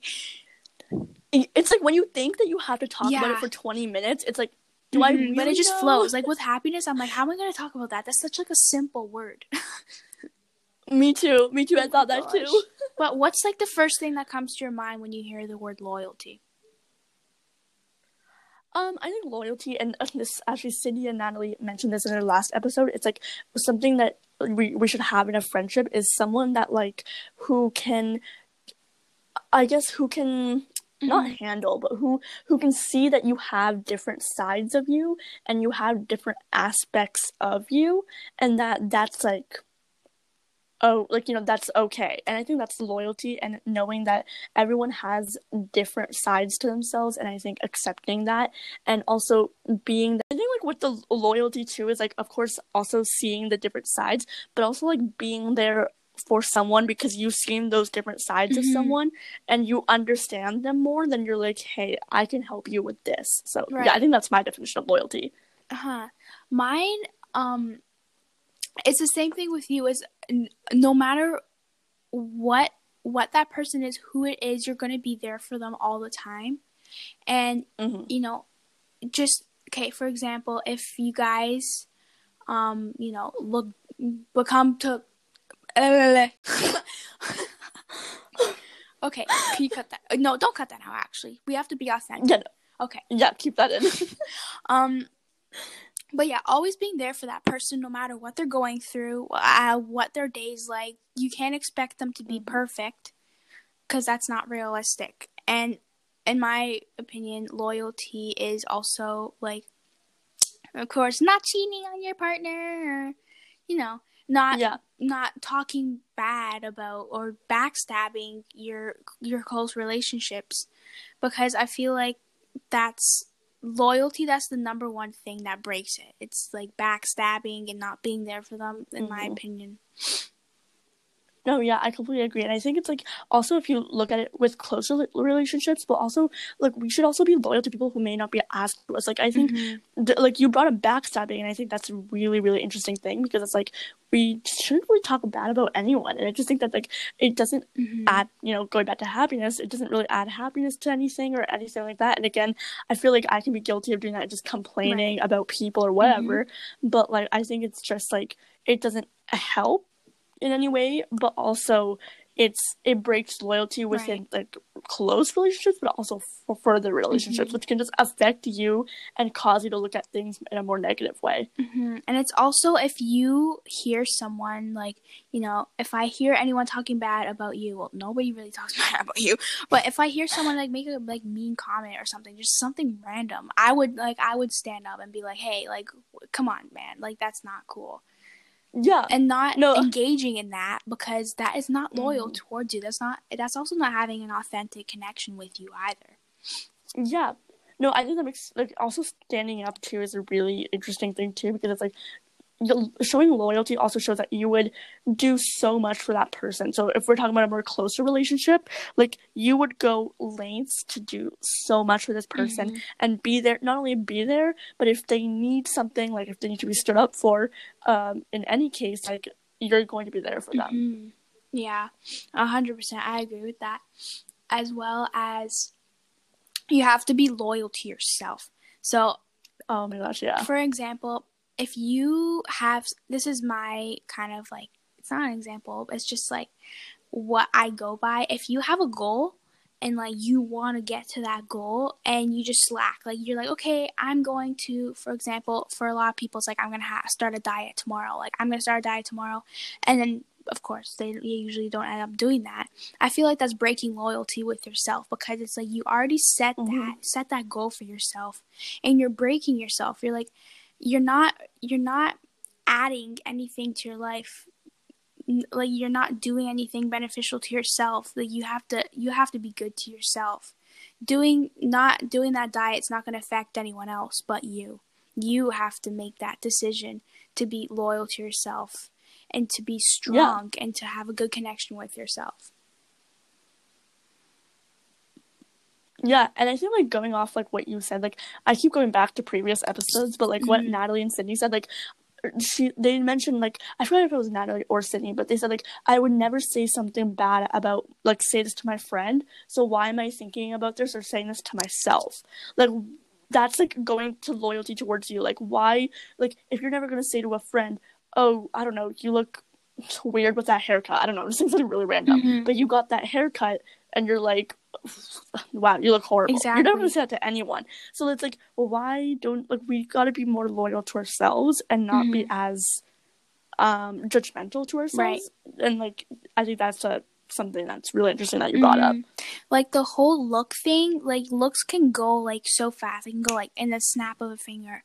it's like when you think that you have to talk about it for 20 minutes it's like do i mhm, really but it just know? flows. Like with happiness, I'm like, how am I going to talk about that? That's such like a simple word. (laughs) me too me too i Oh thought my that too (laughs) but what's like the first thing that comes to your mind when you hear the word loyalty? Um, I think loyalty, and uh, this actually, Cindy and Natalie mentioned this in their last episode. It's like something that we we should have in a friendship is someone that like who can, I guess, who can not Mm-hmm. handle, but who who can see that you have different sides of you and you have different aspects of you, and that that's like oh like you know that's okay and i think that's loyalty and knowing that everyone has different sides to themselves and i think accepting that and also being i think like with the loyalty too is like of course also seeing the different sides but also like being there for someone because you've seen those different sides of Mhm. someone and you understand them more then you're like hey i can help you with this so Right. yeah i think that's my definition of loyalty Uh-huh. Mine, um, it's the same thing with you. Is n- no matter what what that person is, who it is, you're going to be there for them all the time. And, Mhm. you know, just, okay, for example, if you guys, um, you know, look, become to, okay, can you cut that? No, don't cut that out, actually. We have to be authentic. Yeah, no. Okay. yeah, keep that in. (laughs) Um, but yeah, always being there for that person, no matter what they're going through, uh, what their day's like. You can't expect them to be Mhm. perfect because that's not realistic. And in my opinion, loyalty is also like, of course, not cheating on your partner, or, you know, not yeah, not talking bad about or backstabbing your your close relationships because I feel like that's loyalty that's the number one thing that breaks it. It's like backstabbing and not being there for them in my Mhm. opinion. No, yeah, I completely agree, and I think it's like also if you look at it with closer relationships, but also like we should also be loyal to people who may not be as to us. Like I think, Mhm. th- like you brought up backstabbing, and I think that's a really really interesting thing because it's like we shouldn't really talk bad about anyone, and I just think that like it doesn't Mhm. add you know going back to happiness, it doesn't really add happiness to anything or anything like that. And again, I feel like I can be guilty of doing that, just complaining about people or whatever. But like I think it's just like it doesn't help in any way, but also it's it breaks loyalty within like close relationships, but also for further relationships, Mhm. which can just affect you and cause you to look at things in a more negative way. hmm And it's also if you hear someone like, you know, if I hear anyone talking bad about you, well, nobody really talks (laughs) bad about you, but if I hear someone like make a like mean comment or something, just something random, I would like I would stand up and be like, hey, like, come on, man, like that's not cool, Yeah, and not No. engaging in that because that is not loyal Mhm. towards you. That's not. That's also not having an authentic connection with you either. yeah. No, I think that makes like also standing up too is a really interesting thing too because it's like showing loyalty also shows that you would do so much for that person. So if we're talking about a more closer relationship, like you would go lengths to do so much for this person Mhm. and be there. Not only be there, but if they need something, like if they need to be stood up for, um, in any case, like you're going to be there for them. Mhm. Yeah, a hundred percent. I agree with that. As well as you have to be loyal to yourself. So, Oh my gosh, yeah. for example, if you have this is my kind of like it's not an example, but it's just like what I go by. If you have a goal and like you want to get to that goal and you just slack, like you're like, okay, I'm going to, for example, for a lot of people, it's like I'm gonna ha- start a diet tomorrow. Like I'm gonna start a diet tomorrow, and then of course they usually don't end up doing that. I feel like that's breaking loyalty with yourself because it's like you already set Mhm. that set that goal for yourself, and you're breaking yourself. You're like you're not you're not adding anything to your life. Like you're not doing anything beneficial to yourself. Like you have to you have to be good to yourself. Doing not doing that diet's not going to affect anyone else but you. You have to make that decision to be loyal to yourself and to be strong and to have a good connection with yourself Yeah, and I think like going off like what you said, like I keep going back to previous episodes, but like what Mhm. Natalie and Sydney said, like she they mentioned like I forgot if it was Natalie or Sydney, but they said like I would never say something bad about like say this to my friend. So why am I thinking about this or saying this to myself? Like that's like going to loyalty towards you. Like why like if you're never gonna say to a friend, Oh, I don't know, you look weird with that haircut. I don't know, (laughs) just something really random. Mhm. But you got that haircut and you're like wow, you look horrible. You're not never gonna say that to anyone. So it's like, well, why don't like we gotta be more loyal to ourselves and not be as um judgmental to ourselves. Right. And like I think that's a something that's really interesting that you brought up. Mhm. Like the whole look thing, like looks can go like so fast. It can go like in the snap of a finger.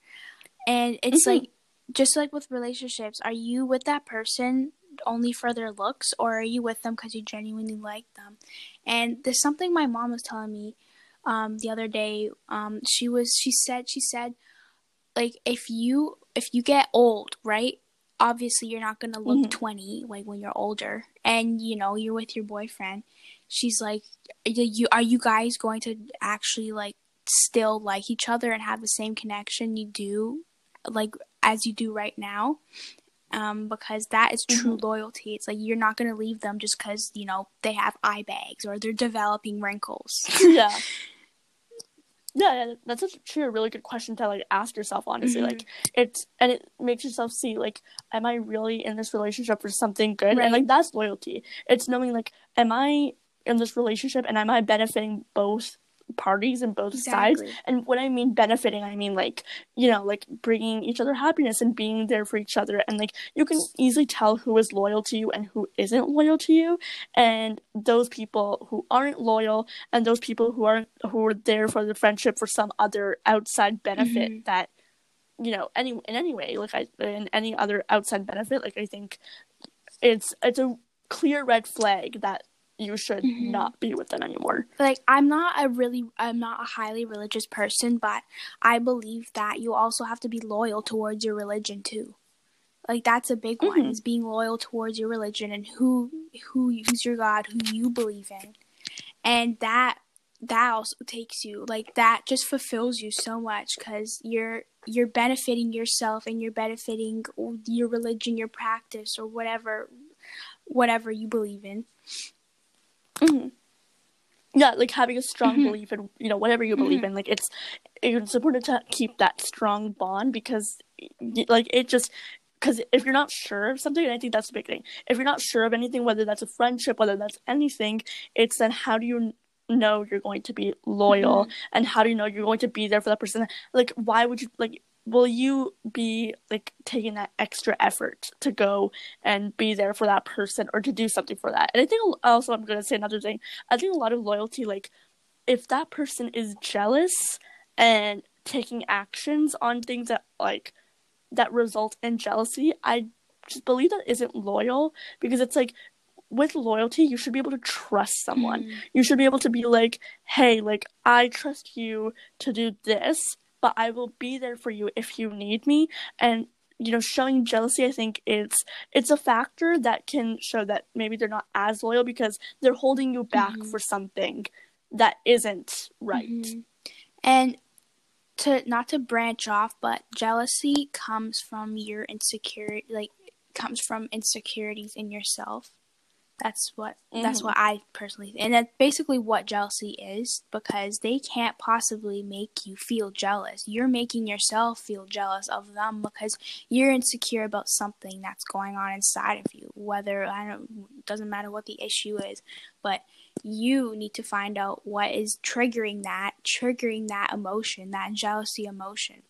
And it's Mhm. like just like with relationships, are you with that person only for their looks or are you with them because you genuinely like them? And there's something my mom was telling me um the other day. Um she was she said she said like if you if you get old, right? Obviously you're not gonna look Mhm. 20 like when you're older and you know you're with your boyfriend she's like "Are you are you guys going to actually like still like each other and have the same connection you do like as you do right now um, because that is true Mm-hmm. loyalty. It's like you're not going to leave them just because, you know, they have eye bags or they're developing wrinkles. (laughs) yeah. (laughs) Yeah, yeah, that's actually a really good question to like ask yourself. Honestly, Mhm. like it's and it makes yourself see like, am I really in this relationship for something good? Right. And like that's loyalty. It's knowing like, am I in this relationship and am I benefiting both parties and both sides? And what I mean benefiting, I mean like you know like bringing each other happiness and being there for each other. And like you can easily tell who is loyal to you and who isn't loyal to you. And those people who aren't loyal and those people who aren't who are there for the friendship for some other outside benefit Mhm. that you know any in any way like I in any other outside benefit like I think it's it's a clear red flag that you should Mhm. not be with them anymore. like I'm not a really I'm not a highly religious person, but I believe that you also have to be loyal towards your religion too. Like that's a big one Mhm. is being loyal towards your religion and who who who's your God, who you believe in. And that that also takes you like that just fulfills you so much cuz you're you're benefiting yourself and you're benefiting your religion, your practice or whatever whatever you believe in. Mhm. Yeah, like having a strong Mhm. belief in you know whatever you believe Mhm. in. Like it's it's important to keep that strong bond because like it just because if you're not sure of something, and I think that's the big thing. If you're not sure of anything, whether that's a friendship, whether that's anything, it's then how do you know you're going to be loyal, and how do you know you're going to be there for that person? Like, why would you like? Will you be like taking that extra effort to go and be there for that person or to do something for that? And I think also I'm gonna say another thing. I think a lot of loyalty, like if that person is jealous and taking actions on things that like that result in jealousy, I just believe that isn't loyal because it's like with loyalty, you should be able to trust someone. Mhm. You should be able to be like, hey, like I trust you to do this, but I will be there for you if you need me. And you know, showing jealousy, I think it's it's a factor that can show that maybe they're not as loyal because they're holding you back Mhm. for something that isn't right. Mhm. And to not to branch off, but jealousy comes from your insecurity, like comes from insecurities in yourself. That's what that's Mhm. what I personally and that's basically what jealousy is because they can't possibly make you feel jealous. You're making yourself feel jealous of them because you're insecure about something that's going on inside of you. Whether I don't doesn't matter what the issue is, but you need to find out what is triggering that, triggering that emotion, that jealousy emotion.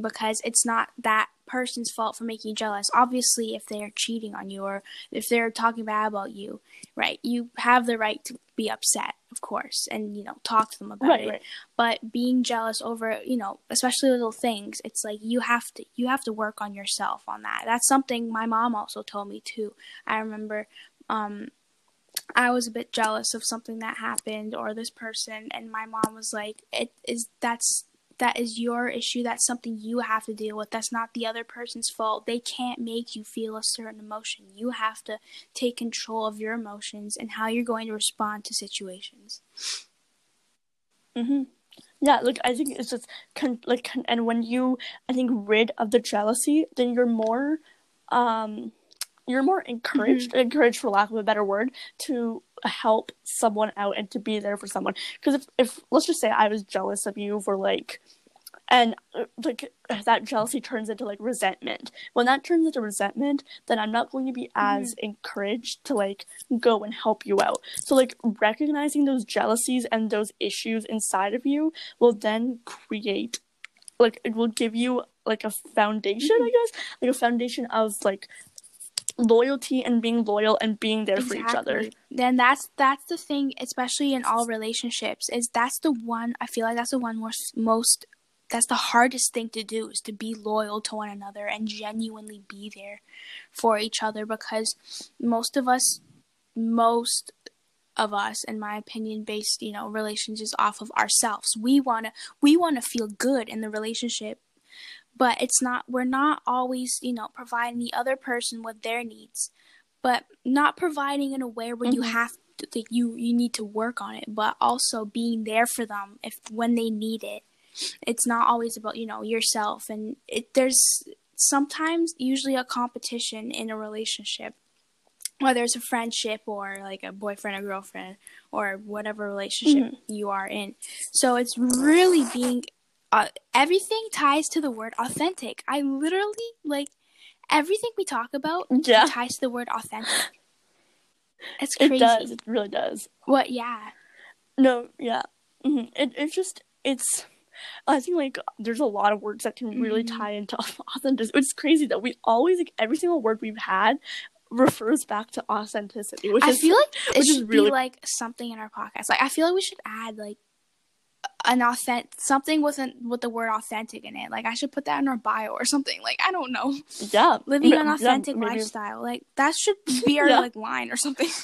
Because it's not that person's fault for making you jealous. Obviously, if they're cheating on you or if they're talking bad about you, right, you have the right to be upset, of course, and, you know, talk to them about Right, it. right. But being jealous over, you know, especially little things, it's like you have to you have to work on yourself on that. That's something my mom also told me too. I remember um I was a bit jealous of something that happened or this person and my mom was like it is that's that is your issue that's something you have to deal with that's not the other person's fault. They can't make you feel a certain emotion. You have to take control of your emotions and how you're going to respond to situations. Hmm Yeah, like I think it's just con- like con- and when you I think rid of the jealousy, then you're more um you're more encouraged encouraged for lack of a better word to help someone out and to be there for someone. Because if if let's just say I was jealous of you for like and uh, like that jealousy turns into like resentment. When that turns into resentment then i'm not going to be as encouraged to like go and help you out. So like recognizing those jealousies and those issues inside of you will then create like it will give you like a foundation i guess like a foundation of like loyalty and being loyal and being there for each other. Then that's that's the thing, especially in all relationships, is that's the one I feel like that's the one most most that's the hardest thing to do is to be loyal to one another and genuinely be there for each other because most of us most of us in my opinion based you know relationships off of ourselves we want to we want to feel good in the relationship but it's not we're not always you know providing the other person with their needs but not providing in a way where you Mhm. have to like you you need to work on it but also being there for them if when they need it it's not always about you know yourself and it there's sometimes usually a competition in a relationship whether it's a friendship or like a boyfriend or girlfriend or whatever relationship Mhm. you are in. So it's really being uh, everything ties to the word authentic. I literally like everything we talk about Yeah. ties to the word authentic. It's (laughs) It crazy. does. It really does. What? Yeah. No, yeah. hmm It it's just it's. I think like there's a lot of words that can really Mhm. tie into (laughs) authenticity. It's crazy that we always like every single word we've had refers back to authenticity, which I is feel like it should really- be like something in our podcast. Like I feel like we should add like an authentic something wasn't with the word authentic in it. Like I should put that in our bio or something. Like I don't know. yeah Living an authentic maybe lifestyle. Like that should be (laughs) our Yeah. like line or something. (laughs)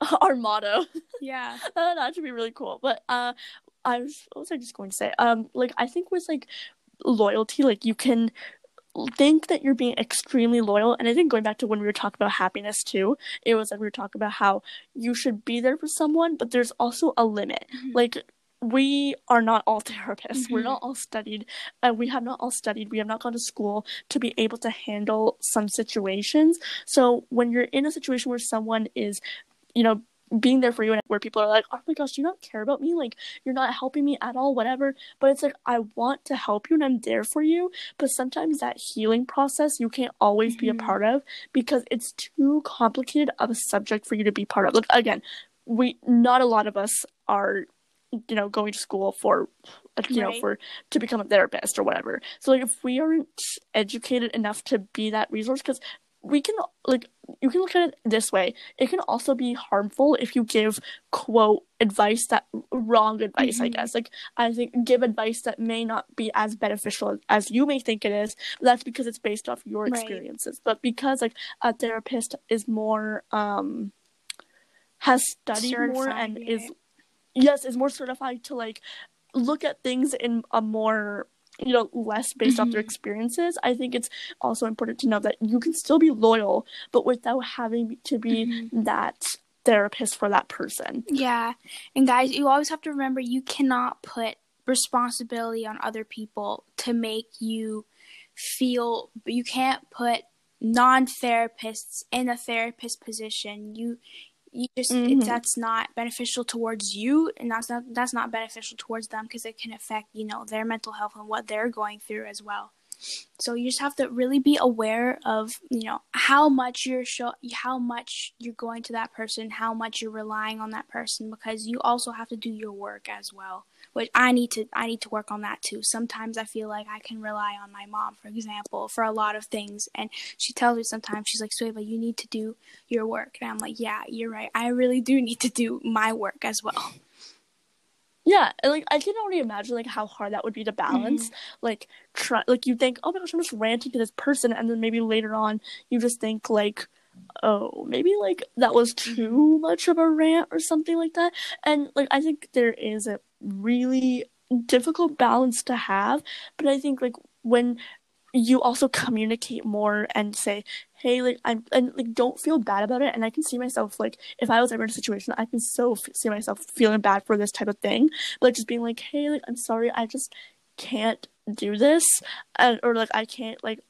(laughs) our motto. yeah. Uh, that should be really cool. But uh, I was was just going to say? Um, like I think with like loyalty, like you can think that you're being extremely loyal, and I think going back to when we were talking about happiness too, it was like we were talking about how you should be there for someone, but there's also a limit. Mhm. Like we are not all therapists. We're Mhm. not all studied. Uh, we have not all studied. We have not gone to school to be able to handle some situations. So when you're in a situation where someone is, you know, being there for you and where people are like, oh my gosh, you do you not care about me? Like, you're not helping me at all, whatever. But it's like, I want to help you and I'm there for you. But sometimes that healing process you can't always be a Mhm. part of because it's too complicated of a subject for you to be part of. Like, again, we, not a lot of us are, you know, going to school for, you know, Right. for, to become a therapist or whatever. So, like, if we aren't educated enough to be that resource, because we can like you can look at it this way it can also be harmful if you give quote advice that wrong advice i Mhm. guess like i think give advice that may not be as beneficial as you may think it is that's because it's based off your Right. experiences but because like a therapist is more um has studied more and is. Yes is more certified to like look at things in a more you know less based off their Mhm. experiences i think it's also important to know that you can still be loyal but without having to be Mhm. that therapist for that person Yeah. And guys, you always have to remember you cannot put responsibility on other people to make you feel you can't put non-therapists in a therapist position. You you just Mhm. it, that's not beneficial towards you and that's not that's not beneficial towards them because it can affect, you know, their mental health and what they're going through as well. So you just have to really be aware of, you know, how much you're show how much you're going to that person, how much you're relying on that person because you also have to do your work as well. Which I need to I need to work on that too. Sometimes I feel like I can rely on my mom, for example, for a lot of things and she tells me sometimes she's like, "Sueva, you need to do your work." And I'm like, "Yeah, you're right. I really do need to do my work as well." yeah and like i can already imagine like how hard that would be to balance mm-hmm. like try like you think oh my gosh i'm just ranting to this person and then maybe later on you just think like oh maybe like that was too much of a rant or something like that. And like i think there is a really difficult balance to have but i think like when you also communicate more and say hey like i'm and like don't feel bad about it. And i can see myself like if i was ever in a situation i can so f- see myself feeling bad for this type of thing. But just being like hey like i'm sorry i just can't do this and or like i can't like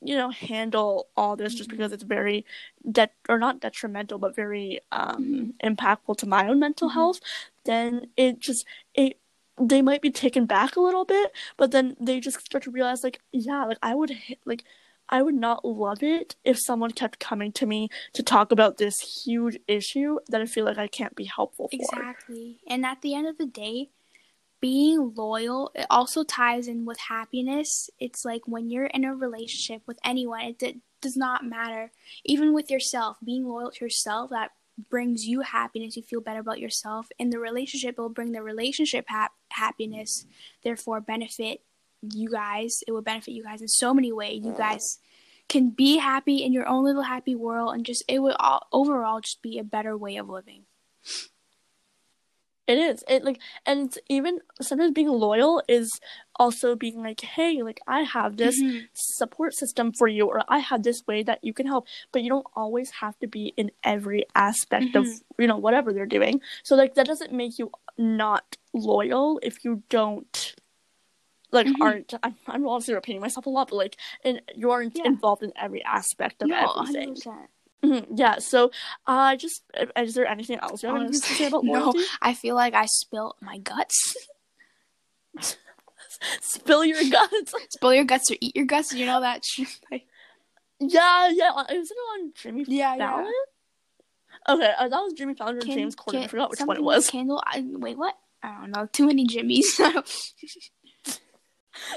you know handle all this just because it's very det or not detrimental but very um impactful to my own mental Mhm. health then it just it they might be taken back a little bit but then they just start to realize like yeah like i would like i would not love it if someone kept coming to me to talk about this huge issue that i feel like i can't be helpful for Exactly. And at the end of the day, being loyal it also ties in with happiness. It's like when you're in a relationship with anyone, it d- does not matter. Even with yourself, being loyal to yourself that brings you happiness. You feel better about yourself. In the relationship, it will bring the relationship hap- happiness. Therefore, benefit you guys. It will benefit you guys in so many ways. You guys can be happy in your own little happy world, and just it would all, overall just be a better way of living. It is. It like and it's even sometimes being loyal is also being like, hey, like I have this Mhm. support system for you or I have this way that you can help. But you don't always have to be in every aspect of you know, whatever they're doing. So like that doesn't make you not loyal if you don't like Mhm. aren't I'm, I'm obviously repeating myself a lot, but like and you aren't Yeah. involved in every aspect of No, everything. 100%. Mhm, Yeah. So, uh, just uh, is there anything else you anything to say about (laughs) no. I feel like I spilt my guts. (laughs) Spill your guts. (laughs) Spill your guts or eat your guts. You know that? yeah, yeah. uh, Isn't it on Jimmy Yeah, yeah. Fallon? Okay, uh, that was Jimmy Fallon or Can- James Corden. I forgot which one it was. Candle. I, wait, what? I don't know. Too many Jimmys.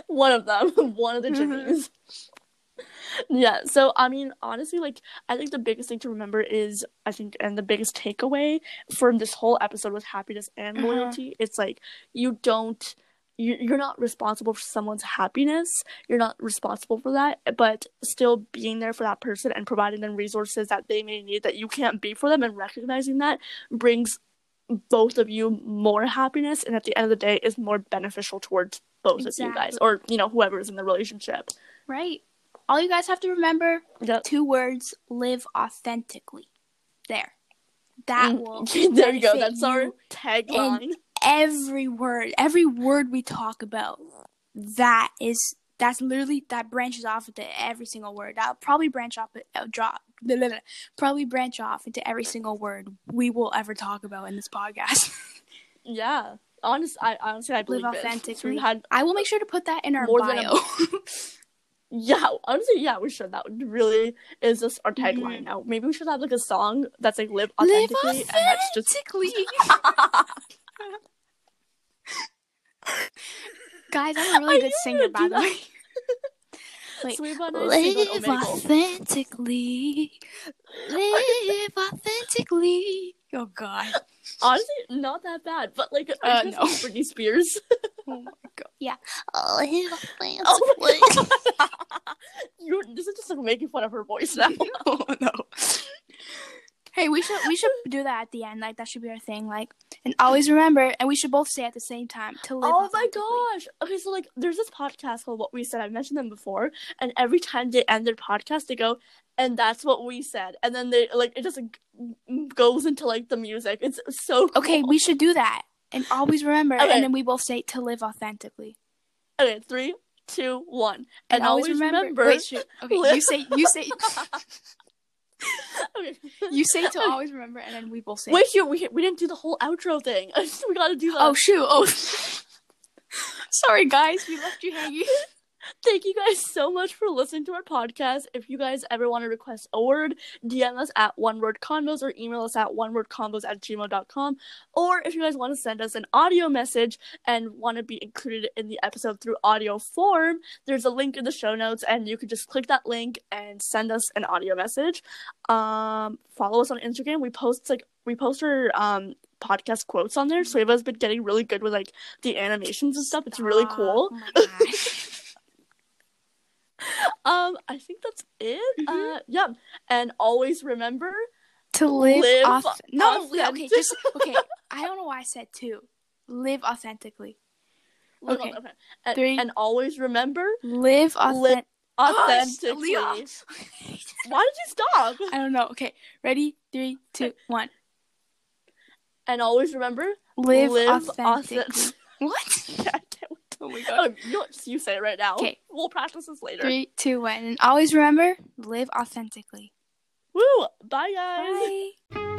One of them. one of the. Jimmys. Yeah. So I mean, honestly, like I think the biggest thing to remember is I think, and the biggest takeaway from this whole episode with happiness and Uh-huh. loyalty, it's like you don't. you- You're not responsible for someone's happiness. You're not responsible for that, but still being there for that person and providing them resources that they may need that you can't be for them and recognizing that brings both of you more happiness and at the end of the day is more beneficial towards both of you guys or you know whoever is in the relationship right. All you guys have to remember: Yep. two words: live authentically. There. That Mm. will. (laughs) there you go that's our tagline every word, every word we talk about, that is that's literally that branches off into every single word. That'll probably branch off, uh, drop, blah, blah, blah, probably branch off into every single word we will ever talk about in this podcast. (laughs) yeah honest i honestly i believe Live authentically. I will make sure to put that in our More than a- bio. (laughs) yeah honestly yeah we should that really is just our tagline Mhm. now maybe we should have like a song that's like live Live authentically and that's just authentically. (laughs) Guys, I'm a really I good singer, by the way. Wait, (laughs) Sweet But Nice Sing on Live authentically. Live authentically. Oh God. Honestly not that bad but like Uh, uh, no. britney spears (laughs) Oh my God. Yeah. Live Oh my authentically. (laughs) God. you this is just like making fun of her voice now (laughs) oh no. Hey, we should we should do that at the end. Like that should be our thing. Like, and always remember, and we should both say at the same time to live. Oh my gosh. Okay, so like there's this podcast called What We Said. I mentioned them before, and every time they end their podcast, they go, and that's what we said. And then they like it just like, g- goes into like the music. It's so cool. Okay, we should do that, and always remember, Okay. and then we both say to live authentically. Okay, three, two, one. And, And, always, remember. Wait, shoot. Okay, live- you say you say (laughs) okay. you say to always remember, and then we both say. Wait shoot, we we didn't do the whole outro thing. (laughs) we gotta do that. Oh shoot! Oh, (laughs) sorry guys, we left you hanging. Thank you guys so much for listening to our podcast. If you guys ever want to request a word, DM us at one word convos or email us at one word convos at gmail.com. Or if you guys want to send us an audio message and want to be included in the episode through audio form, there's a link in the show notes and you can just click that link and send us an audio message. Um, follow us on Instagram. We post like we post our um podcast quotes on there. So Eva's been getting really good with like the animations and stuff. It's really cool. Oh. (laughs) Um, I think that's it. Mhm. Uh, yeah, and always remember. to live, Live auth- no (laughs) okay just okay i don't know why i said two live authentically live Okay. okay. And, Three. and always remember live authentic authentically. (gasps) Leah. (laughs) Why did you stop? i don't know okay ready three two one And always remember live, Live authentically authentic- (laughs) what I can't wait. Oh my Oh, you, know you say it right now. Okay. We'll practice this later. three two one and always remember live authentically Woo! Bye, guys. bye